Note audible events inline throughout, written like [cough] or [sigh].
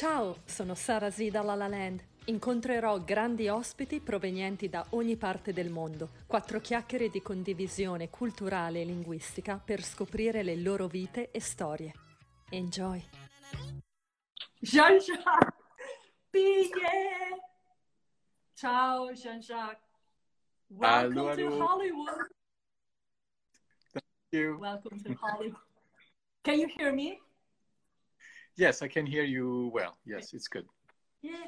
Ciao, sono Sara Z da La La Land. Incontrerò grandi ospiti provenienti da ogni parte del mondo. Quattro chiacchiere di condivisione culturale e linguistica per scoprire le loro vite e storie. Enjoy! Jean-Jacques Piguet! Ciao Jean-Jacques! Welcome Allô, to. Hollywood! Thank you. Welcome to Hollywood. Can you hear me? Yes, I can hear you well. Yes, it's good. Yeah.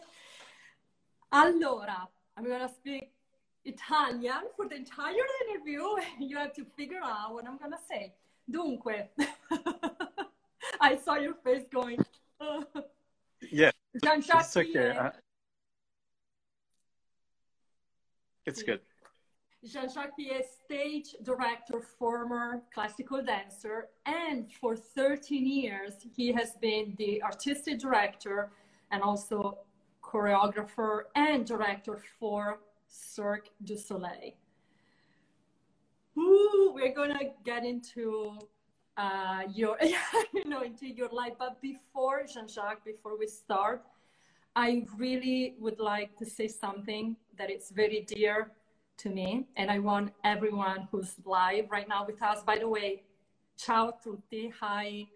Allora, I'm gonna speak Italian for the entire interview. [laughs] You have to figure out what I'm gonna say. Dunque, [laughs] I saw your face going. [laughs] Yeah, it's okay. I- It's good. Jean-Jacques Piet, stage director, former classical dancer, and for 13 years he has been the artistic director and also choreographer and director for Cirque du Soleil. Ooh, we're gonna get into uh, your, [laughs] you know, into your life. But before Jean-Jacques, before we start, I really would like to say something that is very dear to me, and I want everyone who's live right now with us. By the way, ciao tutti, hi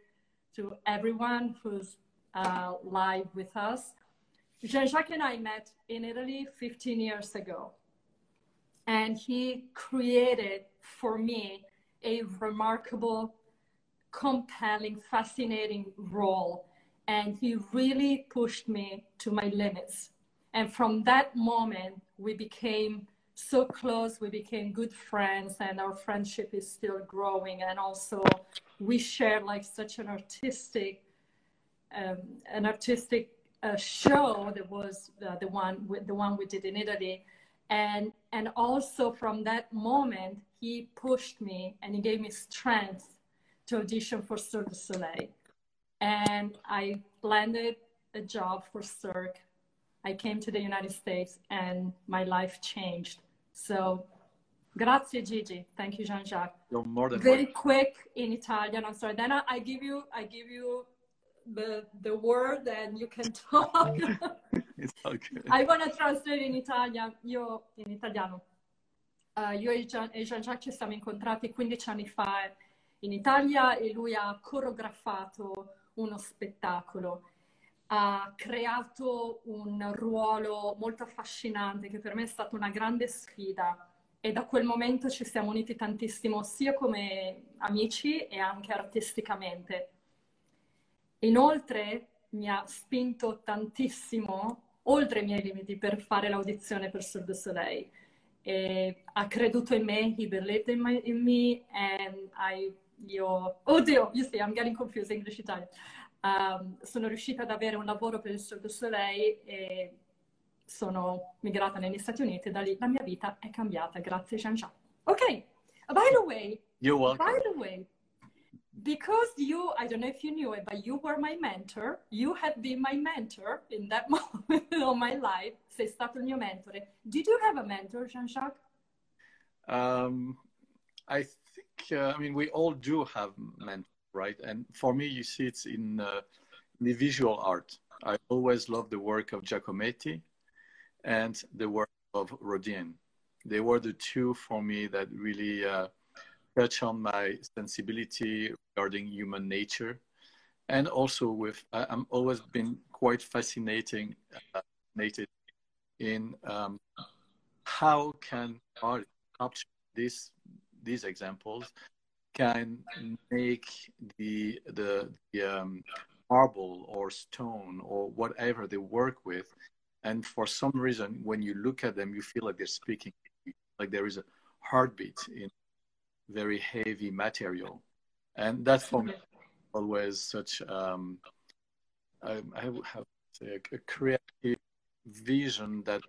to everyone who's uh, live with us. Jean-Jacques and I met in Italy 15 years ago, and he created for me a remarkable, compelling, fascinating role, and he really pushed me to my limits. And from that moment, we became so close, we became good friends, and our friendship is still growing. And also, we share like such an artistic, um, an artistic uh, show that was uh, the one with the one we did in Italy, and and also from that moment, he pushed me and he gave me strength to audition for Cirque du Soleil, and I landed a job for Cirque. I came to the United States and my life changed. So, grazie Gigi. Thank you, Jean-Jacques. You're more than Very welcome. quick in Italian. I'm sorry. Then I, I give you, I give you the the word, and you can [laughs] talk. [laughs] It's good. I want to translate in Italian. Io in italiano. Eh, io e Gian- e Jean-Jacques ci siamo incontrati 15 anni fa in Italia e lui ha coreografato uno spettacolo. Ha creato un ruolo molto affascinante che per me è stata una grande sfida e da quel momento ci siamo uniti tantissimo sia come amici e anche artisticamente. Inoltre mi ha spinto tantissimo oltre i miei limiti per fare l'audizione per Cirque du Soleil. E ha creduto in me, he believed in, my- in me, and I, io, oddio, you see, I'm getting confused English Italian. Um, sono riuscita ad avere un lavoro per il Cirque du Soleil e sono migrata negli Stati Uniti e da lì la mia vita è cambiata, grazie Jean-Jacques. Ok, by the way, You're welcome. by the way, because you, I don't know if you knew it, but you were my mentor. You have been my mentor in that [laughs] moment of my life. Sei stato il mio mentore. Did you have a mentor, Jean-Jacques? Um, I think, uh, I mean, we all do have mentors, right? And for me, you see, it's in, uh, in the visual art. I always love the work of Giacometti and the work of Rodin. They were the two for me that really uh, touch on my sensibility regarding human nature. And also with, I'm always been quite fascinating, uh, fascinated in um, how can art capture this, these examples can make the, the, the um, marble or stone or whatever they work with. And for some reason, when you look at them, you feel like they're speaking, like there is a heartbeat in very heavy material. And that for me always such um, I, I have a, a creative vision that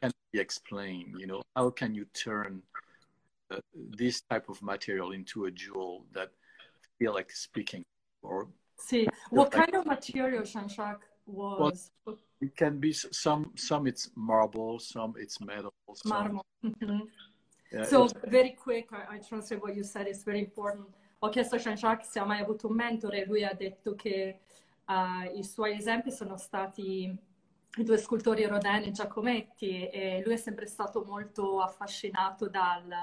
can be explained. You know, how can you turn this type of material into a jewel that feel like speaking, or Sì. What like- kind of material, Jean-Jacques, was? it can be some some it's marble, some it's metal, some Marmo. [laughs] Mhm. yeah, So very quick, I, I translate what you said, it's very important. Ho chiesto a Jean-Jacques se ha mai avuto un mentore, lui ha detto che Uh, I suoi esempi sono stati i due scultori Rodin e Giacometti e lui è sempre stato molto affascinato dal,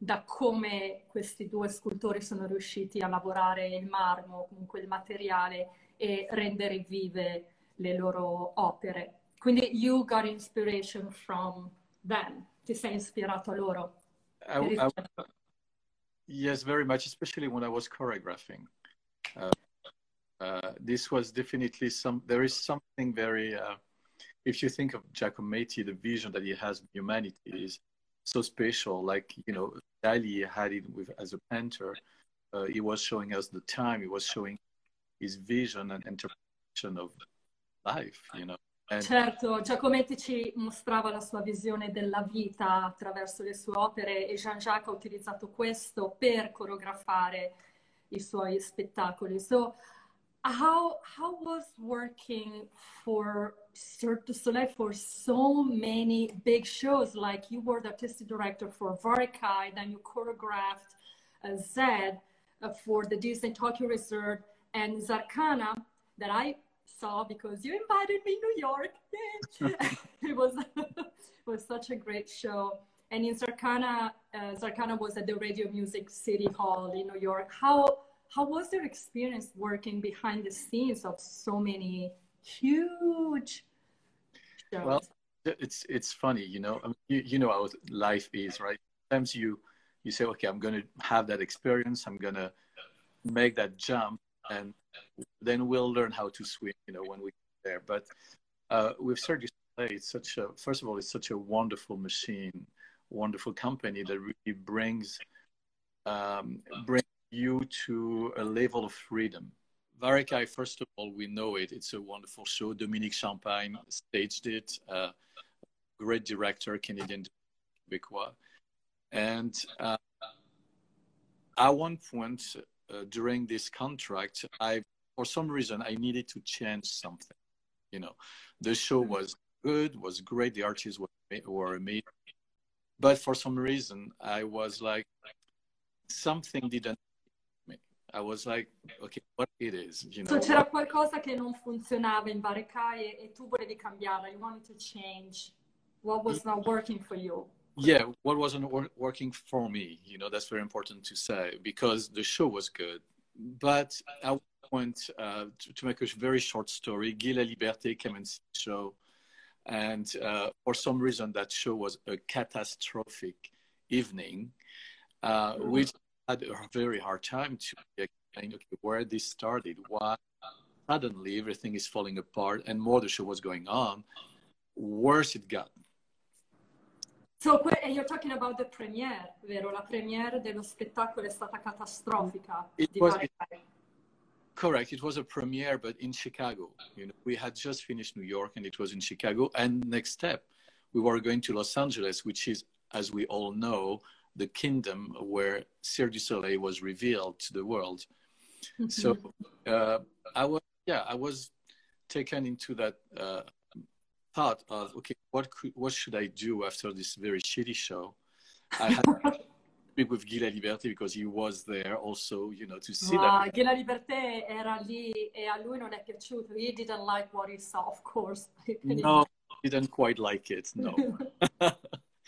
da come questi due scultori sono riusciti a lavorare il marmo, comunque il materiale e rendere vive le loro opere. Quindi you got inspiration from them, ti sei ispirato a loro. I, I, yes, very much, especially when I was choreographing. Uh, uh, this was definitely some, there is something very, uh, if you think of Giacometti, the vision that he has of humanity is so special. Like, you know, Dali had it with as a painter. Uh, he was showing us the time. He was showing his vision and interpretation of life. You know. And certo, Giacometti ci mostrava la sua visione della vita attraverso le sue opere e Jean-Jacques ha utilizzato questo per coreografare i suoi spettacoli. So, how how was working for Cirque du Soleil for so many big shows? Like you were the artistic director for Varekai, then you choreographed uh, Zed uh, for the Disney Tokyo Resort and Zarkana that I saw because you invited me to New York. [laughs] [laughs] it was it [laughs] was such a great show. And in Zarkana, uh, Zarkana was at the Radio Music City Hall in New York. How how was your experience working behind the scenes of so many huge Well, it's it's funny, you know. I mean, you, you know how life is, right? Sometimes you you say, okay, I'm going to have that experience. I'm going to make that jump, and then we'll learn how to swim. You know, when we get there. But uh, with Soleil, it's such a first of all, it's such a wonderful machine, wonderful company that really brings um, brings you to a level of freedom. Varekai, first of all, we know it. It's a wonderful show. Dominique Champagne staged it. Uh, great director, Canadian Quebecois. And uh, at one point uh, during this contract, I, for some reason, I needed to change something. You know, the show mm-hmm. was good, was great. The artists were, were amazing. But for some reason, I was like, something didn't I was like, okay, what it is, you know. So c'era qualcosa che non funzionava in Varekai e tu volevi cambiare. You wanted to change what was not working for you. Yeah, what wasn't wor- working for me, you know, that's very important to say because the show was good. But at one point, uh, to, to, make a very short story, Guy Laliberté came and see the show. And uh, for some reason, that show was a catastrophic evening, uh, mm-hmm. which had a very hard time to explain okay, where this started, why suddenly everything is falling apart, and more the show was going on, worse it got. So, you're talking about the premiere, vero? La premiere dello spettacolo è stata catastrofica. It was, it, correct. It was a premiere, but in Chicago. You know, we had just finished New York, and it was in Chicago. And next step, we were going to Los Angeles, which is, as we all know, the kingdom where Cirque du Soleil was revealed to the world. Mm-hmm. So uh, I was, yeah, I was taken into that uh, thought of, okay, what could, what should I do after this very shitty show? I had to [laughs] speak with Guy Laliberté because he was there also, you know, to see wow, that. Guy Laliberté era lì e a lui non è piaciuto. He didn't like what he saw, of course. no, he didn't quite like it. No. [laughs]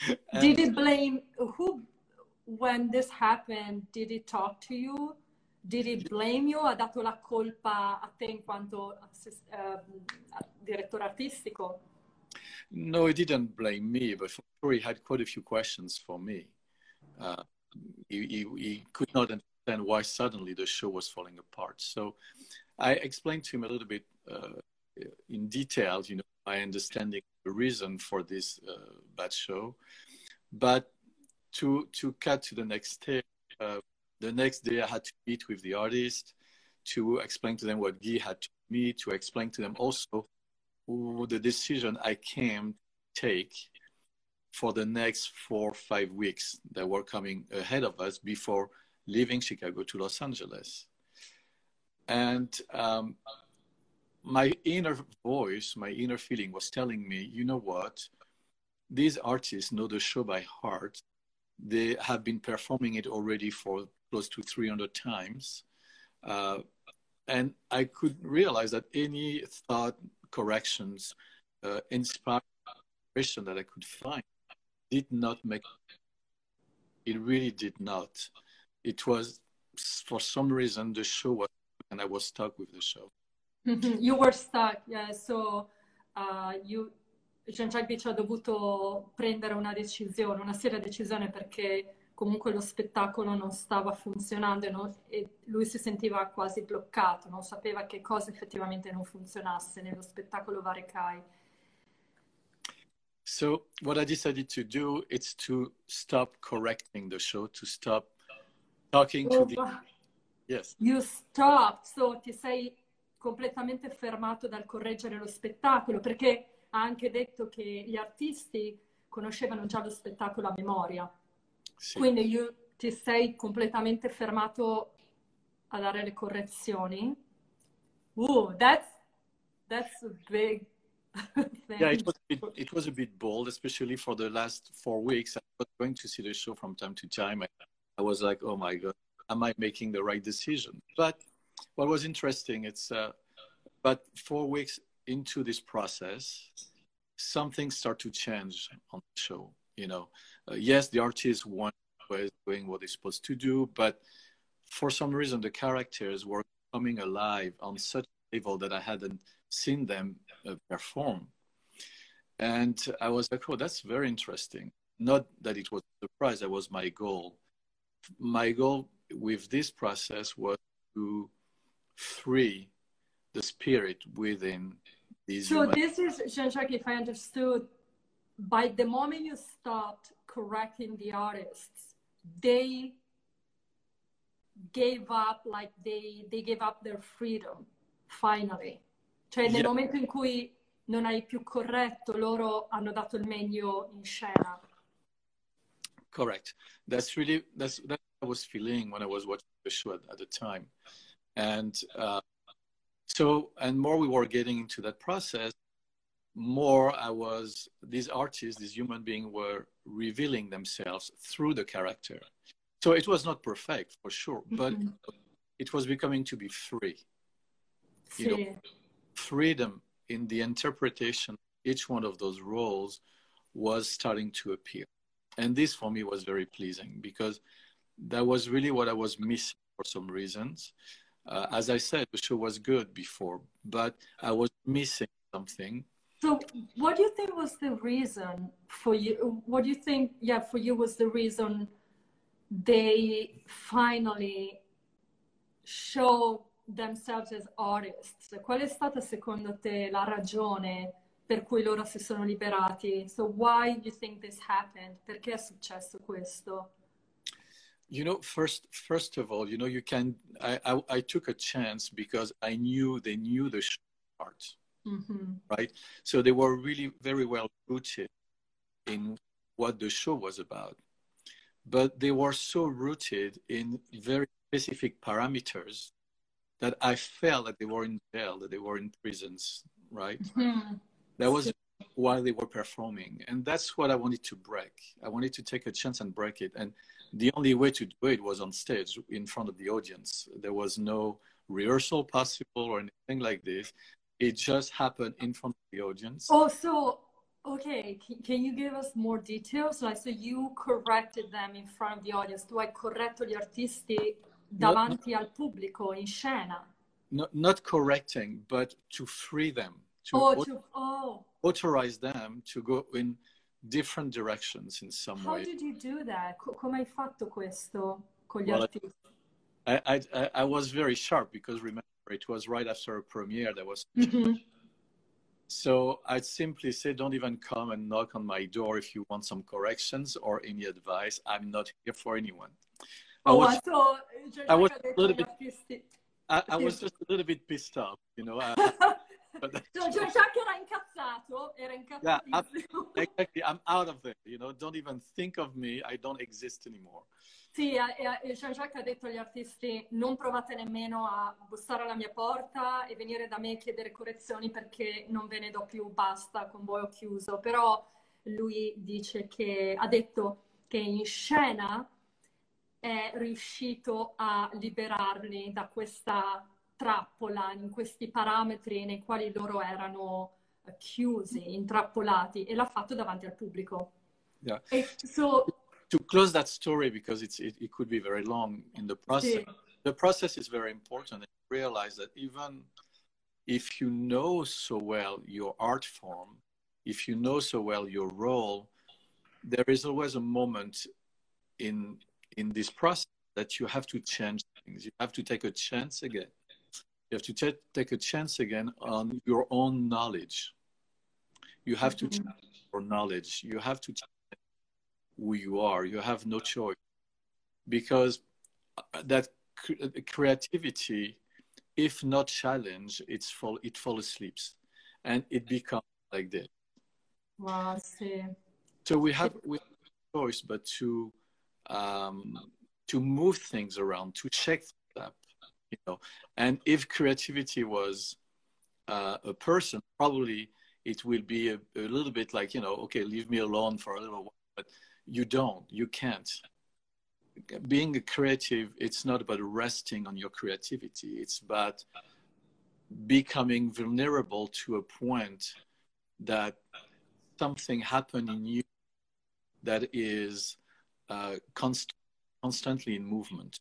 [laughs] Did he blame who when this happened, did he talk to you? Did he blame you? Ha dato la colpa a te in quanto uh, direttore artistico? No, he didn't blame me, but for sure he had quite a few questions for me. Uh, he, he, he, could not understand why suddenly the show was falling apart. So I explained to him a little bit uh, in detail, you know, my understanding the reason for this uh, bad show. But to to cut to the next step, uh, the next day I had to meet with the artist to explain to them what Guy had to me, to explain to them also the decision I came to take for the next four five weeks that were coming ahead of us before leaving Chicago to Los Angeles. And um, my inner voice, my inner feeling was telling me, you know what? These artists know the show by heart they have been performing it already for close to 300 times. Uh, and I could realize that any thought corrections, uh, inspiration that I could find did not make it really did not. It was for some reason the show was and I was stuck with the show. [laughs] you were stuck, yeah. So uh, you Jean-Jacques Beach ha dovuto prendere una decisione, una seria decisione perché comunque lo spettacolo non stava funzionando e, non, e, lui si sentiva quasi bloccato, non sapeva che cosa effettivamente non funzionasse nello spettacolo Varekai. So what I decided to do is to stop correcting the show, to stop talking oh, to the... Yes. You stopped, so ti sei completamente fermato dal correggere lo spettacolo perché ha anche detto che gli artisti conoscevano già lo spettacolo a memoria. Sì. Quindi io, ti sei completamente fermato a dare le correzioni. Uh, that's, that's a big yeah, it was, a bit, it was a bit bold, especially for the last four weeks. I was going to see the show from time to time. I, I was like, oh my God, am I making the right decision? But what was interesting, it's uh, but four weeks into this process, something start to change on the show. You know, uh, yes, the artist was doing what they're supposed to do, but for some reason, the characters were coming alive on such a level that I hadn't seen them uh, perform. And I was like, oh, that's very interesting. Not that it was a surprise, that was my goal. My goal with this process was to free the spirit within these. So this is Jean-Jacques, if I understood, by the moment you stopped correcting the artists, they gave up like they they gave up their freedom finally. Cioè nel yeah. momento in cui non hai più corretto, loro hanno dato il meglio in scena. Correct. That's really that's that I was feeling when I was watching the show at, at the time, and uh, so and more we were getting into that process, more I was these artists, these human beings were revealing themselves through the character. So it was not perfect for sure, but mm-hmm. it was becoming to be free. You know, freedom in the interpretation each one of those roles was starting to appear. And this for me was very pleasing because that was really what I was missing for some reasons. Uh, as I said, the show was good before, but I was missing something. So, what do you think was the reason for you? What do you think, yeah, for you was the reason they finally show themselves as artists. Qual è stata secondo te la ragione per cui loro si sono liberati? So why do you think this happened? Perché è successo questo? You know, first, first of all, you know, you can. I, I, I took a chance because I knew they knew the part, mm-hmm. right? So they were really very well rooted in what the show was about, but they were so rooted in very specific parameters that I felt that they were in jail, that they were in prisons, right? Mm-hmm. That was while they were performing. And that's what I wanted to break. I wanted to take a chance and break it. And the only way to do it was on stage in front of the audience. There was no rehearsal possible or anything like this. It just happened in front of the audience. Oh, so okay. Can you give us more details? Like, so you corrected them in front of the audience. Tu hai corretto gli artisti davanti not, al pubblico in scena. Not, not correcting, but to free them, to, oh, to oh. authorize them to go in different directions in some How way. How did you do that? Come hai fatto questo con gli well, artisti? I, I, I was very sharp because remember it was right after a premiere that was mm-hmm. [laughs] so i'd simply say don't even come and knock on my door if you want some corrections or any advice i'm not here for anyone I was, oh, so, I was a little bit. I, I, was just a little bit pissed off, you know. Uh, [laughs] so Jean-Jacques era incazzato, era Yeah, I'm, exactly. I'm out of there, you know. Don't even think of me. I don't exist anymore. Sì, Jean-Jacques ha detto agli artisti non provate nemmeno a bussare alla mia porta e venire da me a chiedere correzioni perché non ve ne do più, basta, con voi ho chiuso. Però lui dice che ha detto che in scena è riuscito a liberarli da questa trappola in questi parametri nei quali loro erano chiusi, intrappolati e l'ha fatto davanti al pubblico. Yeah. E so, to close that story because it's it, it could be very long in the process. Sì. The process is very important. And realize that even if you know so well your art form, if you know so well your role, there is always a moment in in this process that you have to change things. You have to take a chance again. You have to t- take a chance again on your own knowledge. You have to Mhm. change your knowledge. You have to change who you are. You have no choice because uh, that cre- creativity, if not challenged, it's fall it falls asleep, and it becomes like this. wow. So we have we have no choice but to um, to move things around, to check up, you know. And if creativity was uh, a person, probably it will be a, a little bit like you know, okay, leave me alone for a little while. But you don't, you can't. Being a creative, it's not about resting on your creativity. It's about becoming vulnerable to a point that something happened in you that is uh, const- constantly in movement.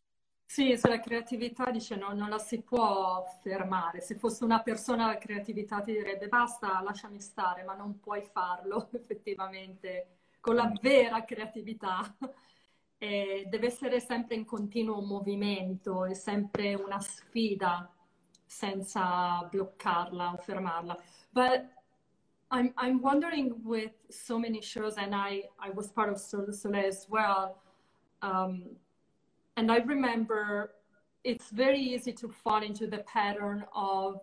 Sì, sulla creatività dice no, non la si può fermare. Se fosse una persona la creatività ti direbbe basta, lasciami stare, ma non puoi farlo [laughs] effettivamente con la vera creatività. [laughs] E deve essere sempre in continuo movimento, è sempre una sfida senza bloccarla o fermarla. But I'm, I'm wondering with so many shows, and I, I was part of Soleil as well. Um, and I remember it's very easy to fall into the pattern of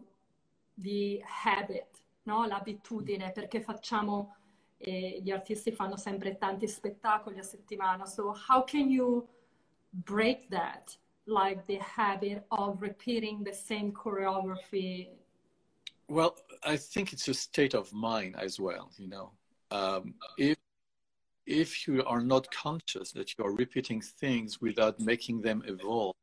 the habit, no? l'abitudine, perché facciamo, eh, gli artisti fanno sempre tanti spettacoli a settimana. So how can you break that, like the habit of repeating the same choreography? Well, I think it's a state of mind as well. You know, um, if if you are not conscious that you are repeating things without making them evolve,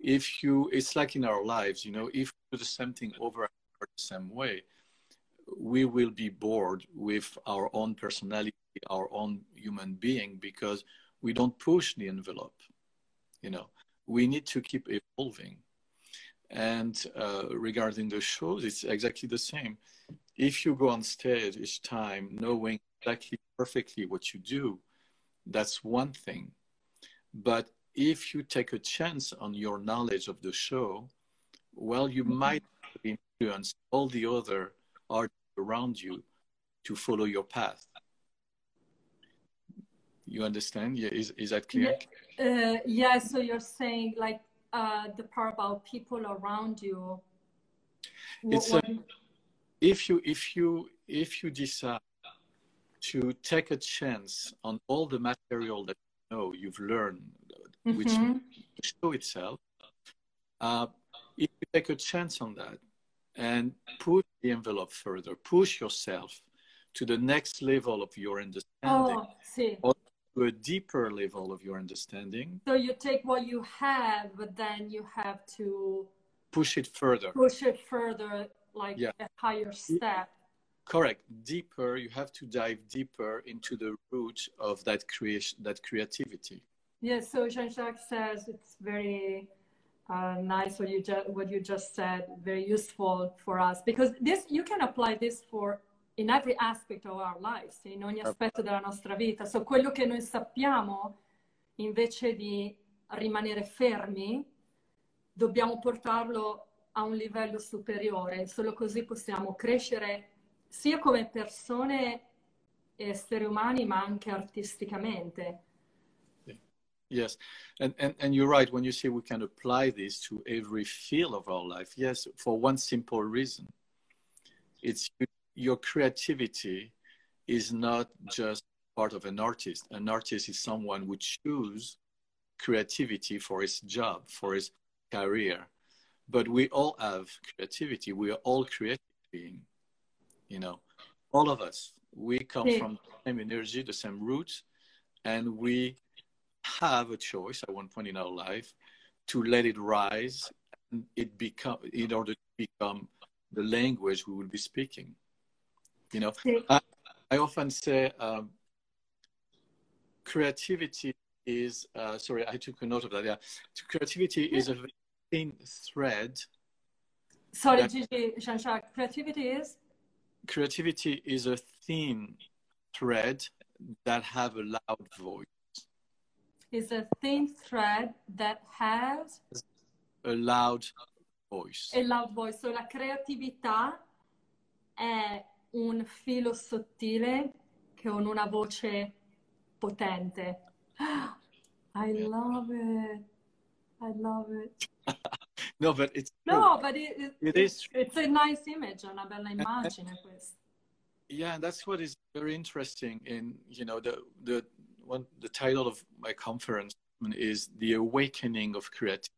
if you, it's like in our lives. You know, if we do the same thing over and over the same way, we will be bored with our own personality, our own human being, because we don't push the envelope. You know, we need to keep evolving. And uh, regarding the shows, it's exactly the same. If you go on stage each time knowing exactly perfectly what you do, that's one thing. But if you take a chance on your knowledge of the show, well, you might influence all the other artists around you to follow your path. You understand? Yeah, is, is that clear? Uh, yeah, so you're saying like uh, the part about people around you. What, It's a- if you if you if you decide to take a chance on all the material that you know you've learned which Mhm. the show itself uh, if you take a chance on that and push the envelope further push yourself to the next level of your understanding Oh, sì. to a deeper level of your understanding So you take what you have, but then you have to push it further push it further, like Yeah. a higher step. Correct deeper you have to dive deeper into the root of that creation that creativity Yeah, so Jean-Jacques says it's very uh, nice what you just what you just said, very useful for us because this you can apply this for in every aspect of our lives, in ogni aspetto della nostra vita. So quello che noi sappiamo, invece di rimanere fermi, dobbiamo portarlo a un livello superiore. Solo così possiamo crescere sia come persone, esseri umani, ma anche artisticamente. Yes, and, and and you're right when you say we can apply this to every field of our life. Yes, for one simple reason, it's your creativity is not just part of an artist. An artist is someone who chooses creativity for his job, for his career. But we all have creativity. We are all creative beings. You know, all of us. We come Sì. from the same energy, the same roots, and we have a choice at one point in our life to let it rise and it become in order to become the language we will be speaking. You know, I, I often say um, creativity is uh, sorry, I took a note of that. Yeah, creativity is a thin thread. Sorry, that, Gigi, Jean-Jacques, creativity is creativity is a thin thread that have a loud voice. Is a thin thread that has a loud voice. A loud voice. So la creatività è un filo sottile che con una voce potente. [gasps] I love it. I love it. [laughs] no, but it's no, but it, it, it is. It's a nice image, una bella immagine questa. Yeah, that's what is very interesting. In you know the the one the title of my conference is the awakening of creativity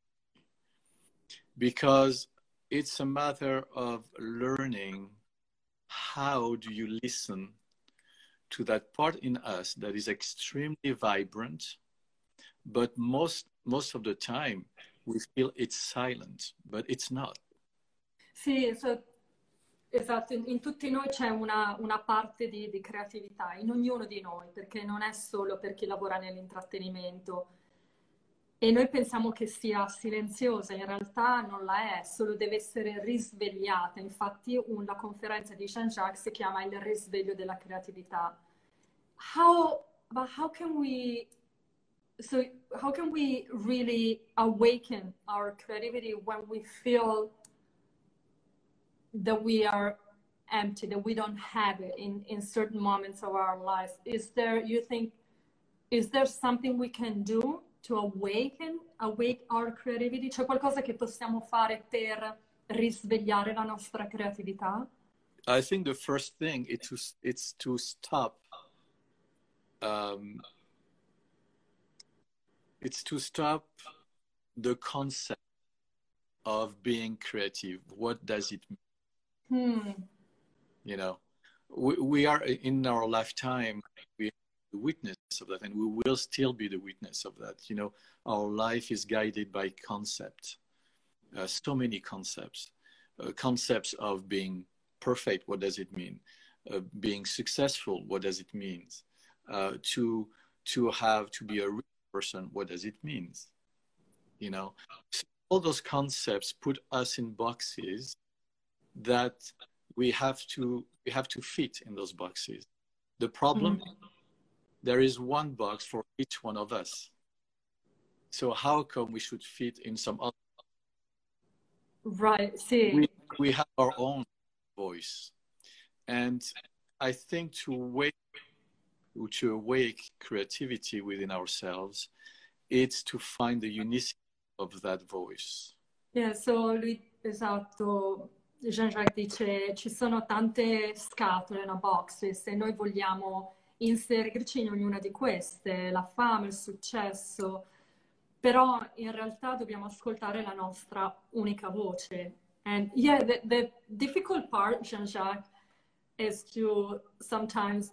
because it's a matter of learning how do you listen to that part in us that is extremely vibrant but most most of the time we feel it's silent but it's not sì so, esatto in, in, tutti noi c'è una, una parte di, di creatività in ognuno di noi perché non è solo per chi lavora nell'intrattenimento e noi pensiamo che sia silenziosa, in realtà non la è, solo deve essere risvegliata. Infatti la conferenza di Jean-Jacques si chiama Il risveglio della creatività. How, but how can we, so how can we really awaken our creativity when we feel that we are empty, that we don't have it in, in certain moments of our lives? Is there, you think, is there something we can do to awaken, awake our creativity? C'è qualcosa che possiamo fare per risvegliare la nostra creatività? I think the first thing is to, it's to stop. Um, it's to stop the concept of being creative. What does it mean? Hmm. You know, we, we are in our lifetime. We the witness of that and we will still be the witness of that you know our life is guided by concept uh, so many concepts uh, concepts of being perfect what does it mean uh, being successful what does it mean uh, to to have to be a real person what does it mean you know so all those concepts put us in boxes that we have to we have to fit in those boxes the problem mm-hmm there is one box for each one of us. So how come we should fit in some other? Right. See. We, we have our own voice, and I think to wake to awake creativity within ourselves, it's to find the unicity of that voice. Yeah. So lui, esatto. Jean-Jacques dice ci sono tante scatole, una box, e se noi vogliamo inserirci in ognuna di queste, la fame, il successo, però in realtà dobbiamo ascoltare la nostra unica voce. And yeah, the, the difficult part, Jean-Jacques, is to sometimes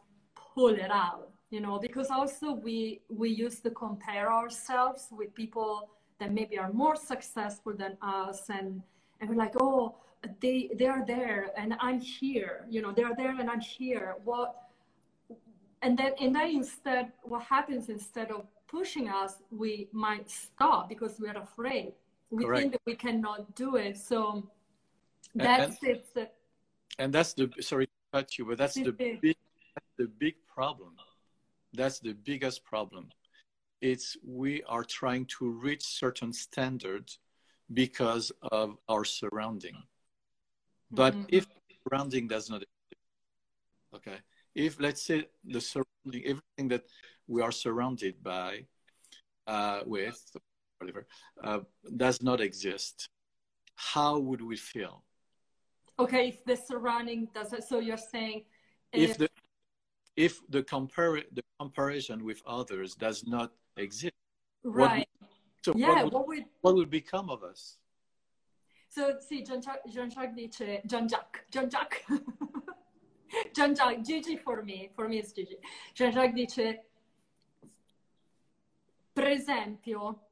pull it out, you know, because also we we used to compare ourselves with people that maybe are more successful than us and and we're like, oh, they they are there and I'm here, you know, they're there and I'm here. What and then and then instead what happens instead of pushing us we might stop because we're afraid we Correct. think that we cannot do it so that's and, it and that's the sorry to cut you but that's the big the big problem that's the biggest problem it's we are trying to reach certain standards because of our surrounding but mm-hmm. if surrounding does not okay if let's say the surrounding everything that we are surrounded by uh, with whatever uh, does not exist how would we feel okay if the surrounding doesn't so you're saying if, if the if the compare the comparison with others does not exist right what, so yeah what would, what would what would become of us so see Jean-Jacques, Jean-Jacques dice Jean-Jacques Jean-Jacques [laughs] Jean-Jacques, Gigi for me, for me is Gigi. Jean-Jacques dice, per esempio,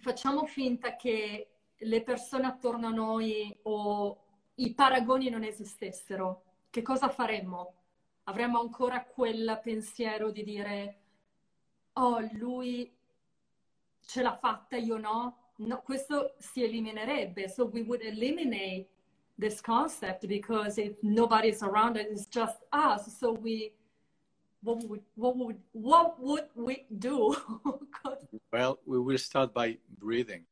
facciamo finta che le persone attorno a noi o i paragoni non esistessero, che cosa faremmo? Avremmo ancora quel pensiero di dire, oh, lui ce l'ha fatta, io no? no questo si eliminerebbe. So we would eliminate this concept because if nobody's around it, it's just us. So we what would what would what would we do? [laughs] well, we will start by breathing.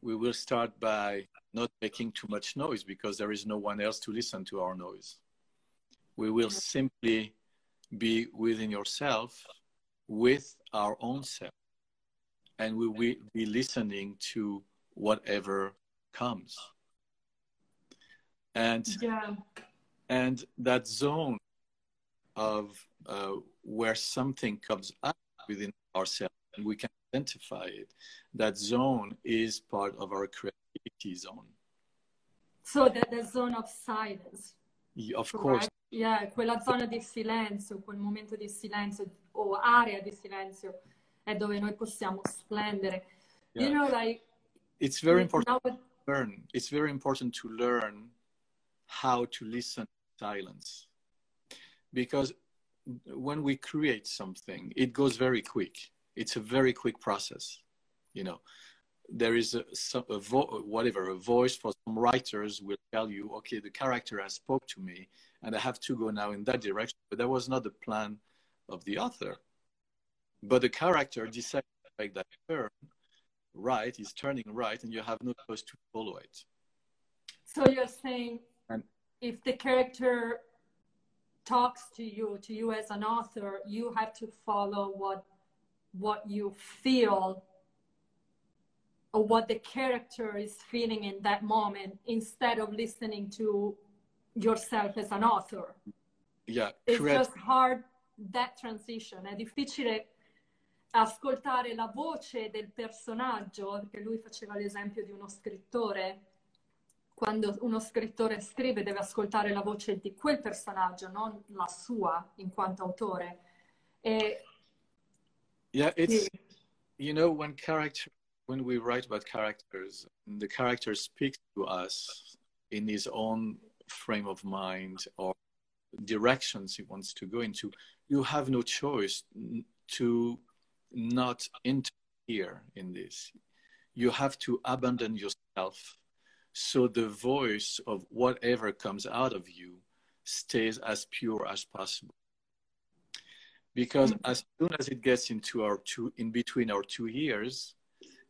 We will start by not making too much noise because there is no one else to listen to our noise. We will simply be within yourself with our own self and we will be listening to whatever comes and yeah. and that zone of uh, where something comes up within ourselves and we can identify it. That zone is part of our creativity zone. So that the zone of silence. Of course. Yeah, quella zona di silenzio, quel momento di silenzio o area di silenzio è dove noi possiamo splendere. Yeah. You know, like it's very important to learn. It's very important to learn how to listen in silence because when we create something it goes very quick it's a very quick process you know there is a, a vo- whatever a voice for some writers will tell you okay the character has spoke to me and i have to go now in that direction but that was not the plan of the author. But the character decided to make that turn right is turning right and you have no choice to follow it. So you're saying and, if the character talks to you to you as an author you have to follow what what you feel or what the character is feeling in that moment instead of listening to yourself as an author yeah it's correct. just hard that transition è difficile ascoltare la voce del personaggio perché lui faceva l'esempio di uno scrittore quando uno scrittore scrive deve ascoltare la voce di quel personaggio, non la sua in quanto autore. E, yeah, it's, you know, when character, when we write about characters, the character speaks to us in his own frame of mind or directions he wants to go into, you have no choice to not interfere in this. You have to abandon yourself so the voice of whatever comes out of you stays as pure as possible. Because mm-hmm. as soon as it gets into our two, in between our two ears,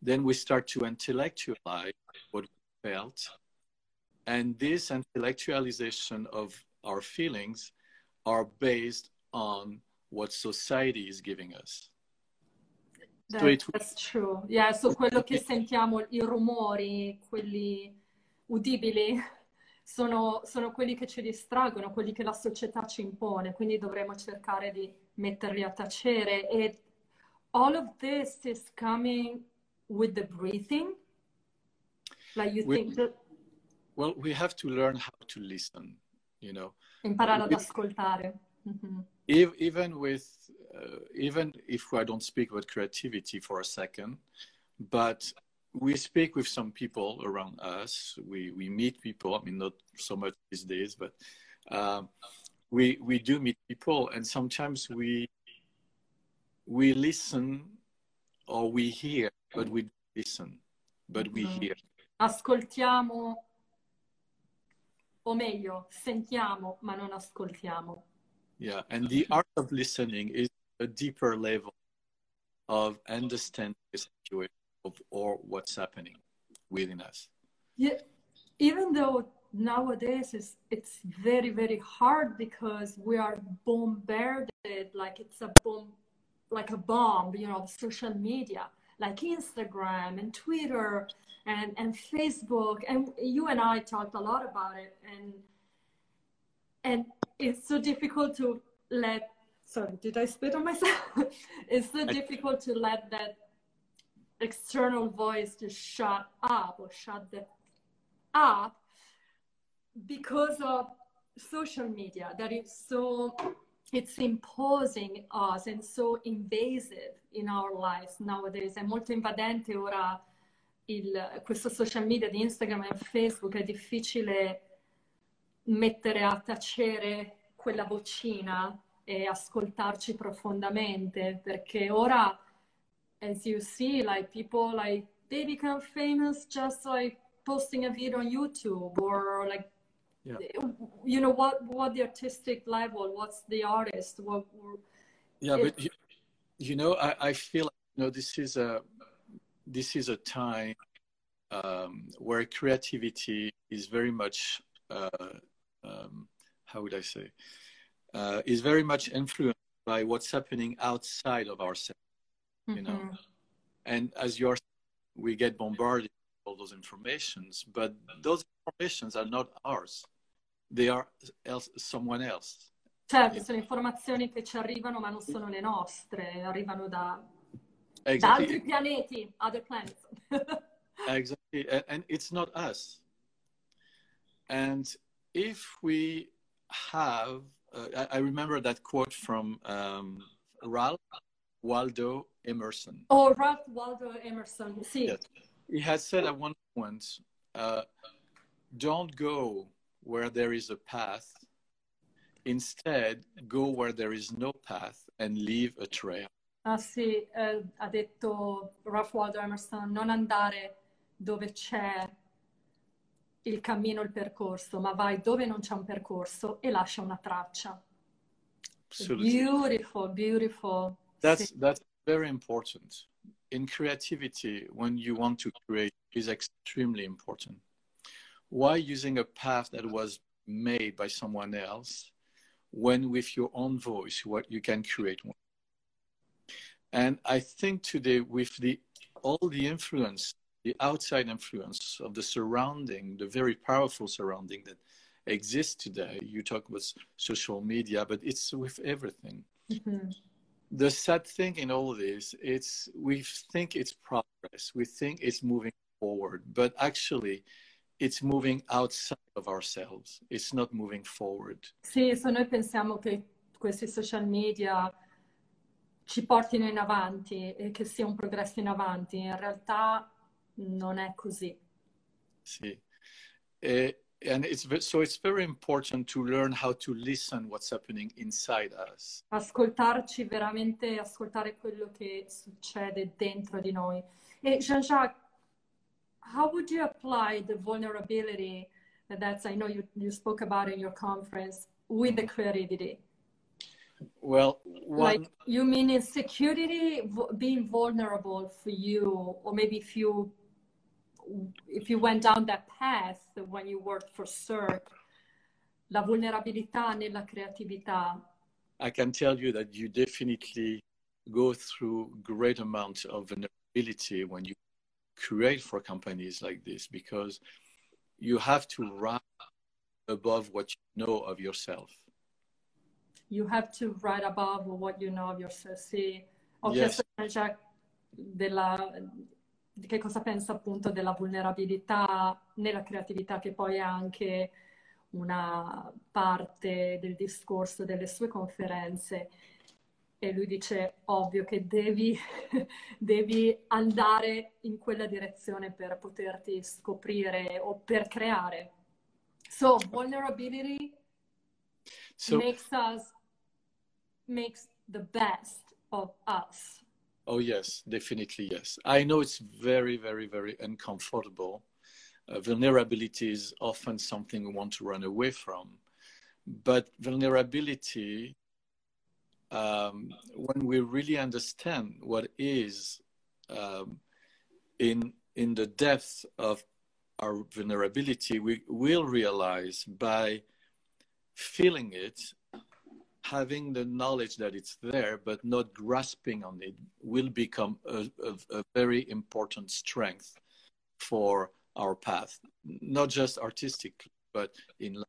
then we start to intellectualize what we felt. And this intellectualization of our feelings are based on what society is giving us. That, that's true. Yeah, so quello che sentiamo, i rumori, quelli udibili sono, sono quelli che ci distraggono, quelli che la società ci impone, quindi dovremmo cercare di metterli a tacere. E all of this is coming with the breathing? Like you we, think that... Well, we have to learn how to listen, you know. Imparare ad ascoltare. Mm-hmm. Even with, uh, even if I don't speak about creativity for a second, but we speak with some people around us. We we meet people. I mean, not so much these days, but um, we we do meet people, and sometimes we we listen or we hear, but we listen, but we mm-hmm. hear. Ascoltiamo, o meglio, sentiamo, ma non ascoltiamo. Yeah, and the art of listening is a deeper level of understanding the situation of or what's happening within us. Yeah, even though nowadays it's, it's very very hard because we are bombarded like it's a bomb like a bomb you know social media like instagram and twitter and and facebook. And you and i talked a lot about it. And and it's so difficult to let sorry did i spit on myself? [laughs] It's so difficult to let that external voice to shut up or shut the up because of social media that it's so it's imposing us and so invasive in our lives nowadays. È molto invadente ora il, questo social media di Instagram e Facebook. È difficile mettere a tacere quella vocina e ascoltarci profondamente perché ora as you see like people like they become famous just like posting a video on YouTube or like yeah. you know what what the artistic level what's the artist what yeah but you, you know I, I feel you know this is a this is a time um, where creativity is very much uh, um, how would I say uh, is very much influenced by what's happening outside of ourselves you mm-hmm. know and as you're we get bombarded with all those informations but those informations are not ours they are else, someone else certo sono informazioni che ci arrivano ma non sono le nostre arrivano da, exactly. da altri pianeti other planets [laughs] exactly and, and it's not us and if we have uh, I, I remember that quote from um, Ralph Waldo Emerson. Oh, Ralph Waldo Emerson. See. Yes. He had said at one point, uh, "Don't go where there is a path. Instead, go where there is no path and leave a trail." Ah sì, eh, ha detto Ralph Waldo Emerson, non andare dove c'è il cammino, il percorso, ma vai dove non c'è un percorso e lascia una traccia. Absolutely. Beautiful, beautiful. That's that's very important. In creativity, when you want to create, is extremely important. Why using a path that was made by someone else when with your own voice what you can create and i think today with the all the influence the outside influence of the surrounding, the very powerful surrounding that exists today. You talk about social media, but it's with everything. Mm-hmm. The sad thing in all this, it's we think it's progress, we think it's moving forward, but actually it's moving outside of ourselves. It's not moving forward. Sì, se noi pensiamo che questi social media ci portino in avanti e che sia un progresso in avanti, in realtà non è così. Sì. E, and it's so it's very important to learn how to listen what's happening inside us. Ascoltarci veramente, ascoltare quello che succede dentro di noi. E Jean-Jacques, how would you apply the vulnerability that's I know you, you spoke about in your conference with the creativity? Well, one... like you mean insecurity being vulnerable for you, or maybe if you if you went down that path when you worked for Cirque, la vulnerabilità nella creatività. I can tell you that you definitely go through great amounts of vulnerability when you create for companies like this because you have to rise above what you know of yourself. You have to rise above what you know of yourself. Sì, ho yes. chiesto della, che cosa pensa appunto della vulnerabilità nella creatività, che poi è anche una parte del discorso delle sue conferenze. E lui dice, ovvio che devi, [laughs] devi andare in quella direzione per poterti scoprire o per creare. So, vulnerability so, makes us, makes the best of us. Oh, yes, definitely, yes. I know it's very, very, very uncomfortable. Uh, vulnerability is often something we want to run away from. But vulnerability, um, when we really understand what is um, in, in the depth of our vulnerability, we will realize by feeling it having the knowledge that it's there but not grasping on it will become a, a, a, very important strength for our path. Not just artistically but in life.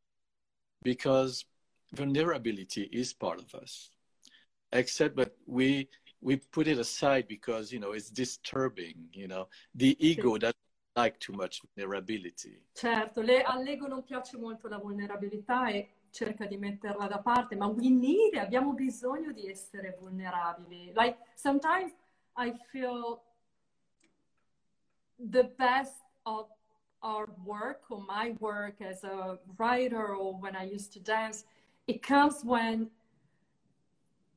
Because vulnerability is part of us except but we we put it aside because you know it's disturbing you know. The ego doesn't like too much vulnerability. Certo le, all'ego non piace molto la vulnerabilità e cerca di metterla da parte, ma we need abbiamo bisogno di essere vulnerabili. Like sometimes I feel the best of our work or my work as a writer or when I used to dance, it comes when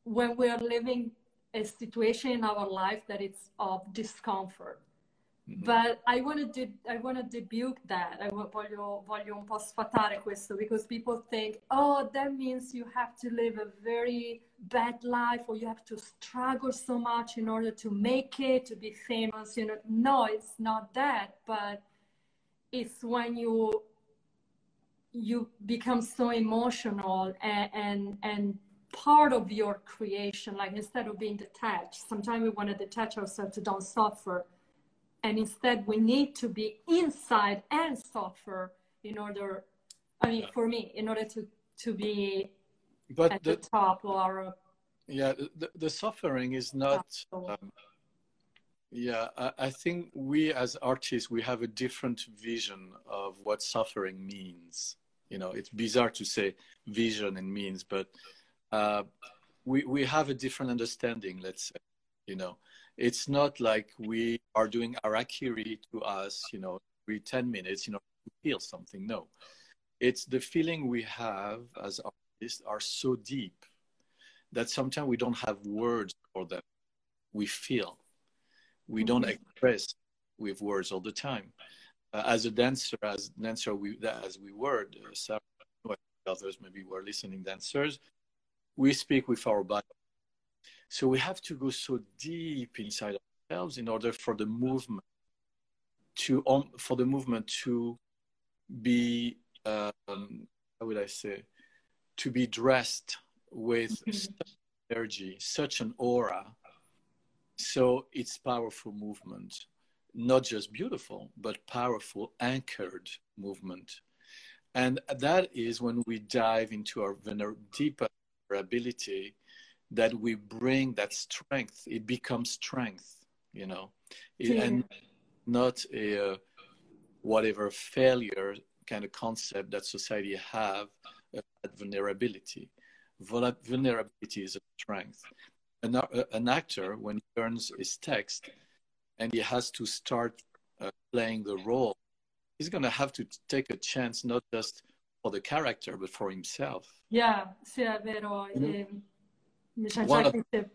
when we are living a situation in our life that it's of discomfort. Mm-hmm. But I want to de- I want to debunk that. I voglio, voglio un po' sfatare questo because people think, oh, that means you have to live a very bad life or you have to struggle so much in order to make it, to be famous. You know, no, it's not that. But it's when you you become so emotional and and, and part of your creation like instead of being detached. Sometimes we want to detach ourselves to don't suffer. And instead we need to be inside and suffer in order i mean for me in order to to be but at the, the top or yeah the, the suffering is not um, yeah I, I think we as artists we have a different vision of what suffering means. You know it's bizarre to say vision and means but uh, we we have a different understanding let's say you know it's not like we are doing arakiri to us, you know, every 10 minutes, you know, to feel something. No, it's the feeling we have as artists are so deep that sometimes we don't have words for them. We feel. We don't mm-hmm. express with words all the time. Uh, as a dancer, as dancer, we as we were, uh, Sarah, others maybe were listening dancers, we speak with our body so we have to go so deep inside ourselves in order for the movement to um, for the movement to be um, how would I say to be dressed with mm-hmm. such energy, such an aura. So it's powerful movement, not just beautiful, but powerful, anchored movement. And that is when we dive into our vener- deeper ability that we bring that strength. It becomes strength you know? Yeah. and not a uh, whatever failure kind of concept that society have at vulnerability. Vulnerability is a strength. An, an actor when he learns his text and he has to start uh, playing the role he's going to have to take a chance not just for the character but for himself yeah sì è vero mm -hmm. Of...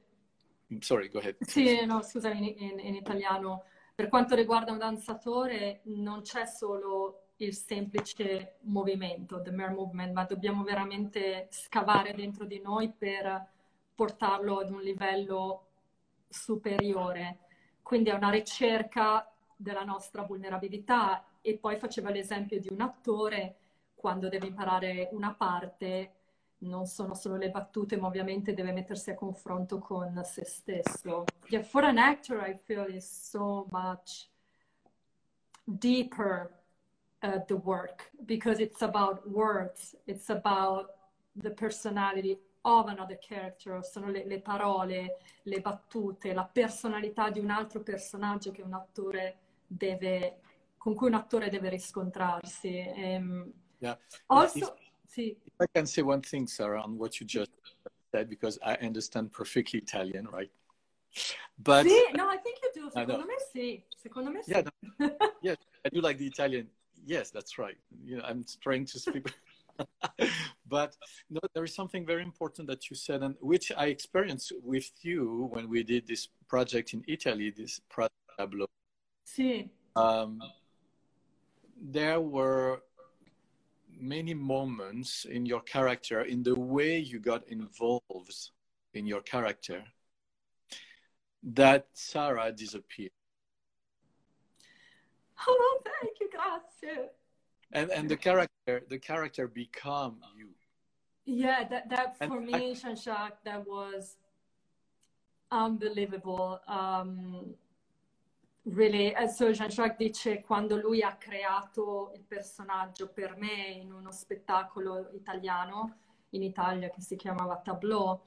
Sorry, go ahead. Sì, no, scusa, in, in, in italiano. Per quanto riguarda un danzatore, non c'è solo il semplice movimento, the mere movement, ma dobbiamo veramente scavare dentro di noi per portarlo ad un livello superiore. Quindi è una ricerca della nostra vulnerabilità e poi faceva l'esempio di un attore quando deve imparare una parte non sono solo le battute, ma ovviamente deve mettersi a confronto con se stesso. Yeah, for an actor, I feel is so much deeper uh, the work because it's about words, it's about the personality of another character, sono le, le parole, le battute, la personalità di un altro personaggio che un attore deve, con cui un attore deve riscontrarsi. Um, yeah. Also, If I can say one thing, Sarah, on what you just said, because I understand perfectly Italian, right? But sì, no, I think you do. Secondo me sì. Secondo me sì. Yeah, no, yeah, I do like the Italian. Yes, that's right. You know, I'm trying to speak. [laughs] but no, there is something very important that you said, and which I experienced with you when we did this project in Italy, this project Tableau. Sí. Um, there were many moments in your character, in the way you got involved in your character, that Sarah disappeared. [laughs] Oh, thank you, grazie. And and the character, the character become you. Yeah, that that for and me, Jean-Jacques, that was unbelievable. Um, really, so Jean-Jacques dice quando lui ha creato il personaggio per me in uno spettacolo italiano in Italia che si chiamava Tableau,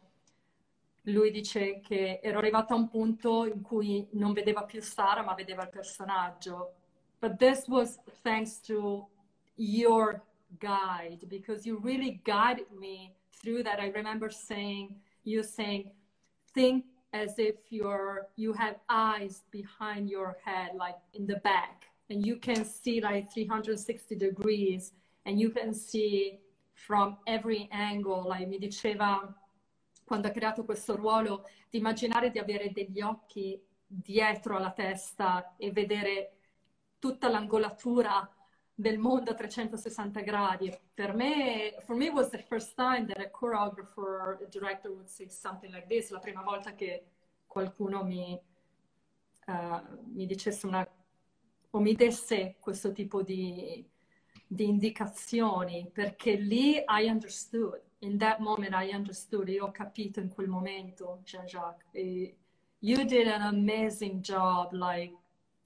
lui dice che ero arrivata a un punto in cui non vedeva più Sara ma vedeva il personaggio. But this was thanks to your guide because you really guided me through that. I remember saying, you saying, think as if you're you have eyes behind your head like in the back and you can see like 360 degrees and you can see from every angle like mi diceva quando ha creato questo ruolo di immaginare di avere degli occhi dietro alla testa e vedere tutta l'angolatura del mondo a 360 gradi. Per me, for me was the first time that a choreographer, a director would say something like this, la prima volta che qualcuno mi, uh, mi dicesse una, o mi desse questo tipo di, di indicazioni, perché lì I understood, in that moment I understood, io ho capito in quel momento, Jean-Jacques, you did an amazing job, like,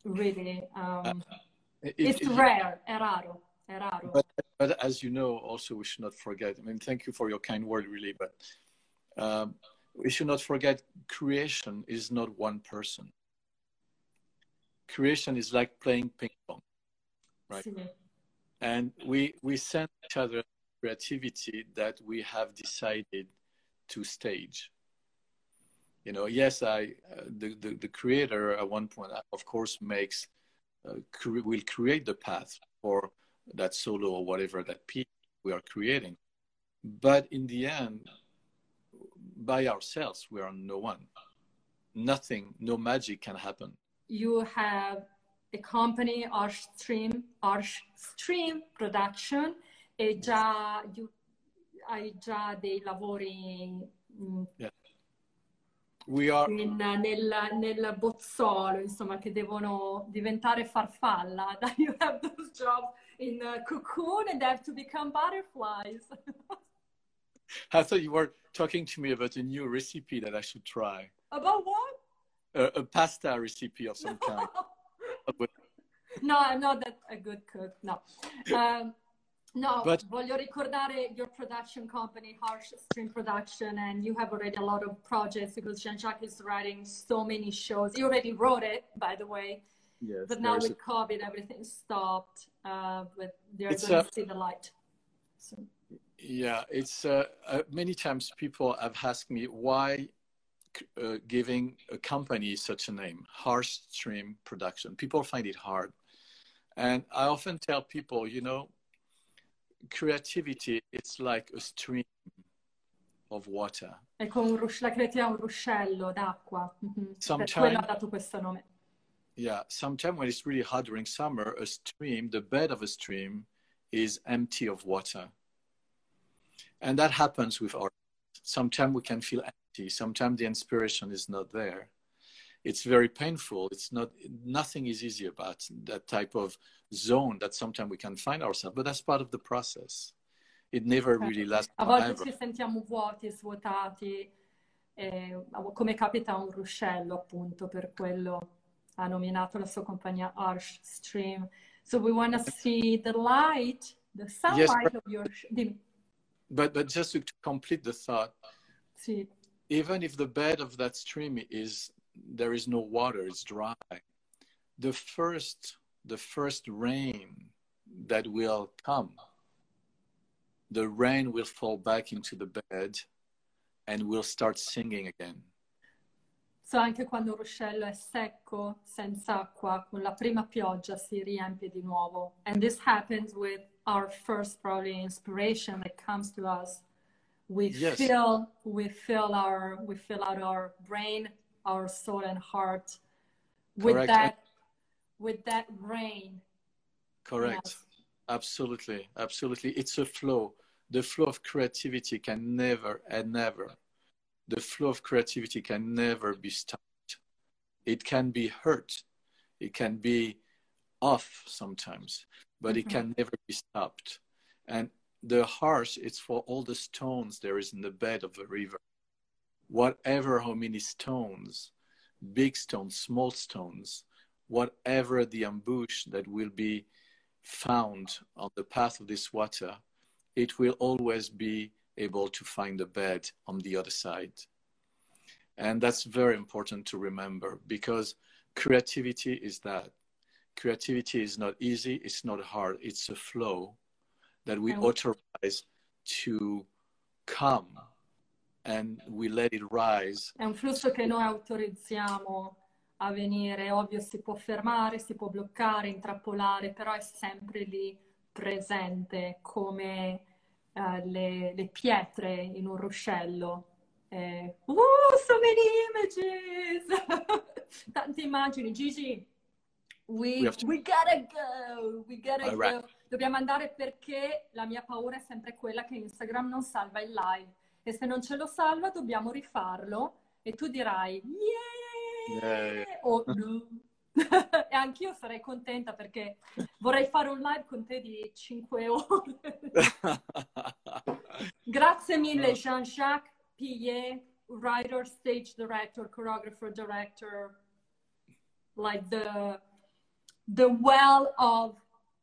really. Um, it, it's it, rare, è raro, è raro. But, but as you know, also we should not forget. I mean, thank you for your kind word, really. But um, we should not forget, creation is not one person. Creation is like playing ping pong, right? Sí. And we we send each other creativity that we have decided to stage you know yes i uh, the, the, the creator at one point of course makes cre- will create the path for that solo or whatever that piece we are creating. But in the end by ourselves we are no one. Nothing no magic can happen. You have a company arch stream arch stream production. E già you, hai già dei lavori yeah. We are... in, nel, nel, bozzolo, insomma, che devono diventare farfalla. [laughs] you have those jobs in uh, cocoon and they have to become butterflies. [laughs] I thought you were talking to me about a new recipe that I should try. About what? A, a pasta recipe of some kind. [laughs] no, I'm not that a good cook. No. Um, No, but, voglio ricordare your production company, Harsh Stream Production, and you have already a lot of projects because Jean-Jacques is writing so many shows. You already wrote it, by the way. Yes. But now with a... COVID, everything stopped. Uh, but they're going to see the light. So. Yeah, it's uh, uh, many times people have asked me why uh, giving a company such a name, Harsh Stream Production. People find it hard. And I often tell people, you know, creativity it's like a stream of water. Come un la creatività è un ruscello d'acqua. Mm-hmm. Ha dato questo nome. Yeah, sometimes when it's really hot during summer, a stream, the bed of a stream is empty of water. And that happens with art. Sometimes we can feel empty. Sometimes the inspiration is not there. It's very painful. It's not, nothing is easy about that type of zone that sometimes we can find ourselves, but that's part of the process. It never really lasts. A volte ci sentiamo vuoti, svuotati, eh, come capita a un ruscello, appunto, per quello ha nominato la sua compagnia Arch Stream. So we want to see the light, the sunlight yes, but, of your. But but just to complete the thought, sì. even if the bed of that stream is there is no water, it's dry. The first the first rain that will come, the rain will fall back into the bed and we'll start singing again. So anche quando un ruscello è secco, senza acqua, con la prima pioggia si riempie di nuovo. And this happens with our first probably inspiration that comes to us. We yes. fill we fill our we fill out our brain, our soul and heart with Correct. that with that rain. Correct. Yes. Absolutely. Absolutely. It's a flow. The flow of creativity can never and never, the flow of creativity can never be stopped. It can be hurt. It can be off sometimes, but mm-hmm. it can never be stopped. And the harsh, it's for all the stones there is in the bed of the river. Whatever how many stones, big stones, small stones, whatever the ambush that will be found on the path of this water, it will always be able to find a bed on the other side. And that's very important to remember because creativity is that. Creativity is not easy, it's not hard, it's a flow that we authorize to come and we let it rise. È un flusso che noi autorizziamo a venire, ovvio si può fermare, si può bloccare, intrappolare, però è sempre lì presente come uh, le, le, pietre in un ruscello. Eh, uh, so many images! [laughs] Tante immagini. Gigi, we, we, to... we gotta go, we gotta go. Dobbiamo andare perché la mia paura è sempre quella che Instagram non salva il live. E se non ce lo salva dobbiamo rifarlo. E tu dirai yeah, yeah, o no. [laughs] e anch'io sarei contenta perché vorrei fare un live con te di 5 ore. [laughs] Grazie mille Jean-Jacques Pillet, writer, stage director, choreographer, director, like the, the well of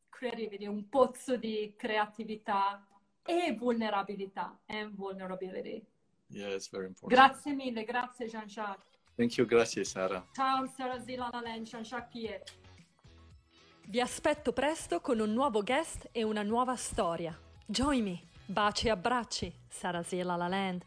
creativity, un pozzo di creatività e vulnerabilità and vulnerability. Yeah, it's very important. Grazie mille, grazie Jean-Jacques. Thank you, grazie Sara. Ciao Sara Zilalanen, Jean-Jacques Piet. Vi aspetto presto con un nuovo guest e una nuova storia. Join me. Baci e abbracci. Sara Zilalaland.